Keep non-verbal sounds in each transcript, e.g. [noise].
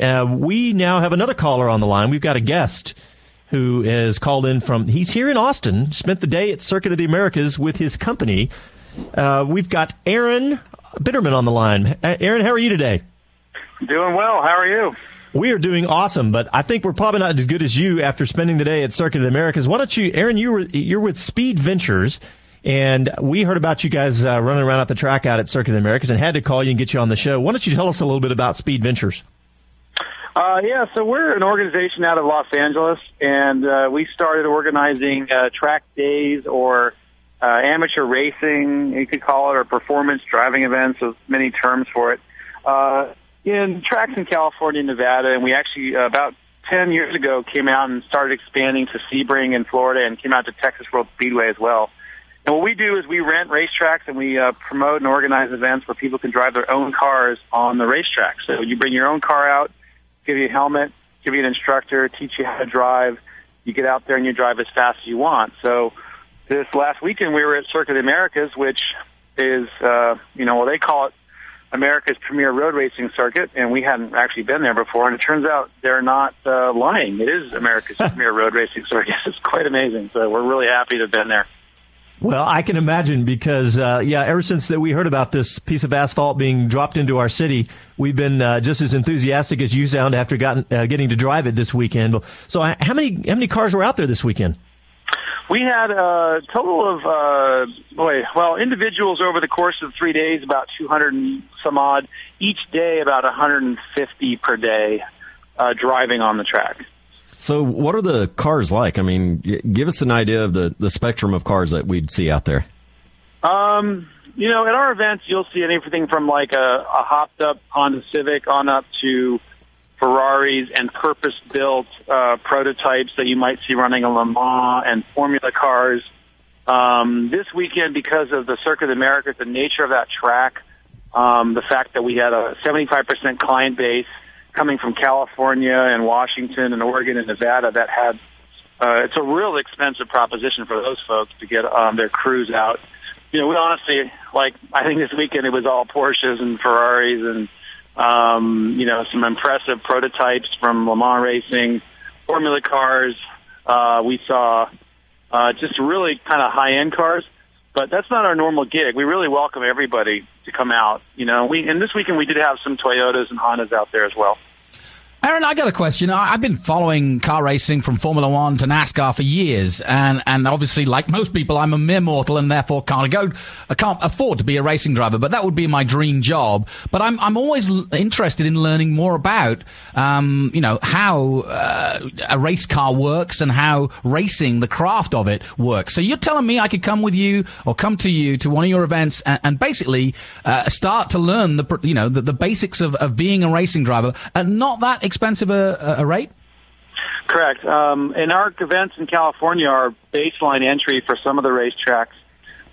Uh, we now have another caller on the line. We've got a guest who has called in from, he's here in Austin, spent the day at Circuit of the Americas with his company. Uh, we've got Aaron Bitterman on the line. Uh, Aaron, how are you today? Doing well. How are you? We are doing awesome, but I think we're probably not as good as you after spending the day at Circuit of the Americas. Why don't you, Aaron? You were you're with Speed Ventures, and we heard about you guys uh, running around at the track out at Circuit of the Americas, and had to call you and get you on the show. Why don't you tell us a little bit about Speed Ventures? Uh, yeah, so we're an organization out of Los Angeles, and uh, we started organizing uh, track days or uh, amateur racing, you could call it, or performance driving events, with many terms for it, uh, in tracks in California Nevada. And we actually, uh, about 10 years ago, came out and started expanding to Sebring in Florida and came out to Texas World Speedway as well. And what we do is we rent racetracks and we uh, promote and organize events where people can drive their own cars on the racetrack. So you bring your own car out, give you a helmet, give you an instructor, teach you how to drive. You get out there and you drive as fast as you want. So this last weekend we were at Circuit of the Americas, which is, uh, you know, well, they call it America's premier road racing circuit, and we hadn't actually been there before. And it turns out they're not uh, lying. It is America's [laughs] premier road racing circuit. It's quite amazing. So we're really happy to have been there. Well, I can imagine because, uh, yeah, ever since that we heard about this piece of asphalt being dropped into our city, we've been uh, just as enthusiastic as you sound after gotten, uh, getting to drive it this weekend. So, uh, how many how many cars were out there this weekend? We had a total of, uh, boy, well, individuals over the course of three days, about 200 and some odd. Each day, about 150 per day uh, driving on the track. So, what are the cars like? I mean, give us an idea of the, the spectrum of cars that we'd see out there. Um, you know, at our events, you'll see anything from like a, a hopped up Honda Civic on up to Ferraris and purpose built uh, prototypes that you might see running a Le Mans and Formula cars. Um, this weekend, because of the Circuit of America, the nature of that track, um, the fact that we had a 75% client base coming from California and Washington and Oregon and Nevada that had uh, it's a real expensive proposition for those folks to get um, their crews out. You know, we honestly like I think this weekend it was all Porsches and Ferraris and um, you know some impressive prototypes from Le Mans racing, Formula cars. Uh, we saw uh, just really kind of high end cars, but that's not our normal gig. We really welcome everybody to come out. You know, we and this weekend we did have some Toyotas and Hondas out there as well. Aaron, I got a question. I've been following car racing from Formula One to NASCAR for years, and, and obviously, like most people, I'm a mere mortal and therefore can't go, I can't afford to be a racing driver. But that would be my dream job. But I'm I'm always interested in learning more about, um, you know, how uh, a race car works and how racing, the craft of it, works. So you're telling me I could come with you or come to you to one of your events and, and basically uh, start to learn the you know the, the basics of, of being a racing driver, and not that expensive a, a rate? Correct. Um, and our events in California are baseline entry for some of the racetracks.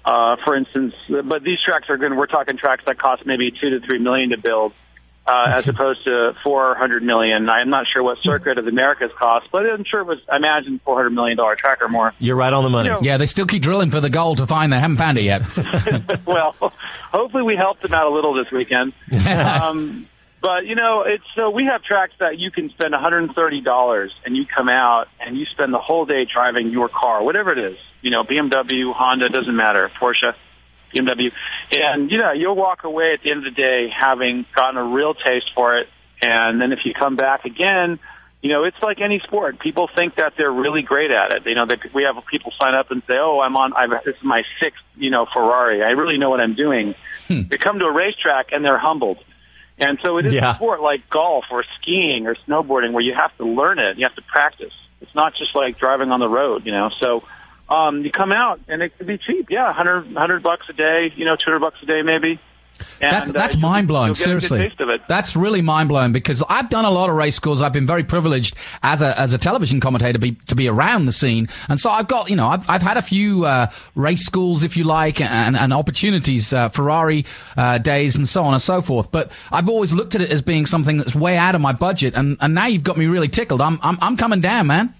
Uh, for instance, but these tracks are good. We're talking tracks that cost maybe two to three million to build, uh, as opposed to four hundred million. I'm not sure what Circuit of the Americas cost, but I'm sure it was. I imagine four hundred million dollar track or more. You're right on the money. You know- Yeah, they still keep drilling for the gold to find. They haven't found it yet. [laughs] well, hopefully we helped them out a little this weekend. [laughs] um, but you know, it's so we have tracks that you can spend $130 and you come out and you spend the whole day driving your car, whatever it is. You know, BMW, Honda, doesn't matter, Porsche, BMW, and you know, you'll walk away at the end of the day having gotten a real taste for it. And then if you come back again, you know, it's like any sport. People think that they're really great at it. You know, they, we have people sign up and say, "Oh, I'm on. I've, this is my sixth, you know, Ferrari. I really know what I'm doing." Hmm. They come to a racetrack and they're humbled. And so it is Yeah. a sport like golf or skiing or snowboarding where you have to learn it. You have to practice. It's not just like driving on the road, you know. So um, you come out and it can be cheap. Yeah, 100, 100 bucks a day, you know, 200 bucks a day maybe. And, That's uh, that's you'll- mind blowing. you'll get a good Seriously, taste of it. that's really mind blowing because I've done a lot of race schools. I've been very privileged as a as a television commentator to be to be around the scene, and so I've got you know I've I've had a few uh, race schools, if you like, and and opportunities, uh, Ferrari uh, days, and so on and so forth. But I've always looked at it as being something that's way out of my budget, and and now you've got me really tickled. I'm I'm I'm coming down, man.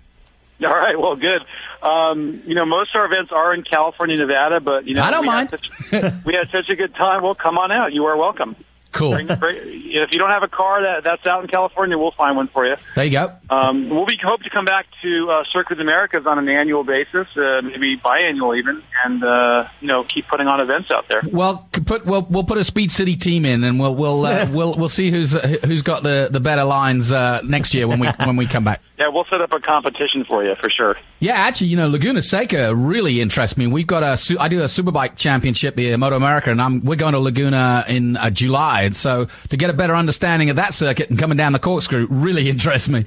[laughs] All right, well, good. Um, you know, most of our events are in California, Nevada, but you know, I don't we mind. Had such, we had such a good time. Well, come on out. You are welcome. Cool. Bring, bring, if you don't have a car that that's out in California, we'll find one for you. There you go. Um, we'll be hope to come back to uh, Circuit of Americas on an annual basis, uh, maybe biannual even, and uh, you know keep putting on events out there. Well, put we'll we'll put a Speed City team in, and we'll we'll uh, [laughs] we'll we'll see who's uh, who's got the, the better lines uh, next year when we when we come back. Yeah, we'll set up a competition for you for sure. Yeah, actually, you know, Laguna Seca really interests me. We've got a su- I do a superbike championship, the Moto America, and I'm we're going to Laguna in uh, July, and so to get a better understanding of that circuit and coming down the corkscrew really [laughs] interests me.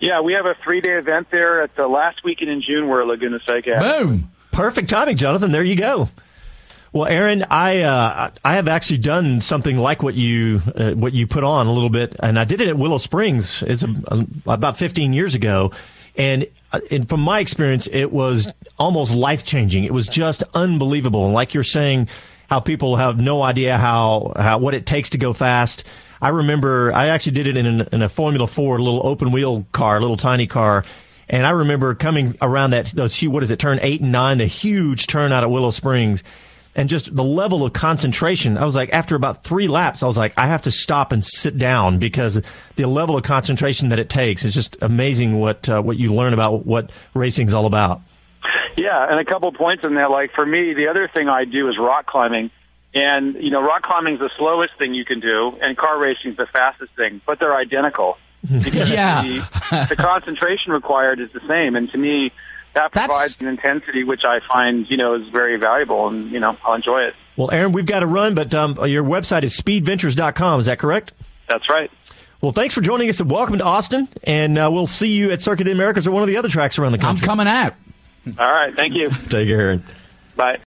Yeah, we have a three day event there at the last weekend in June. We're at Laguna Seca. Boom. Perfect timing, Jonathan. There you go. Well, Aaron, I uh, I have actually done something like what you uh, what you put on a little bit, and I did it at Willow Springs. It's a, a, about 15 years ago, and uh, and from my experience, it was almost life changing. It was just unbelievable. And like you're saying, how people have no idea how how what it takes to go fast. I remember I actually did it in, an, in a Formula Four, a little open wheel car, a little tiny car. And I remember coming around that, those, what is it, turn eight and nine, the huge turn out at Willow Springs and just the level of concentration. I was like, after about three laps, I was like, I have to stop and sit down because the level of concentration that it takes is just amazing. What uh, what you learn about what racing is all about. Yeah, and a couple points in there. Like for me, the other thing I do is rock climbing, and you know, rock climbing is the slowest thing you can do, and car racing is the fastest thing, but they're identical. [laughs] Because Yeah. the, the concentration required is the same, and to me, that That's- provides an intensity which I find you know is very valuable, and you know, I'll enjoy it. Well, Aaron, we've got to run, but um, your website is speedventures.com. Is that correct? That's right. Well, thanks for joining us and welcome to Austin. And uh, we'll see you at Circuit of the Americas or one of the other tracks around the country. I'm coming out. All right, thank you. [laughs] Take care, Aaron. Bye.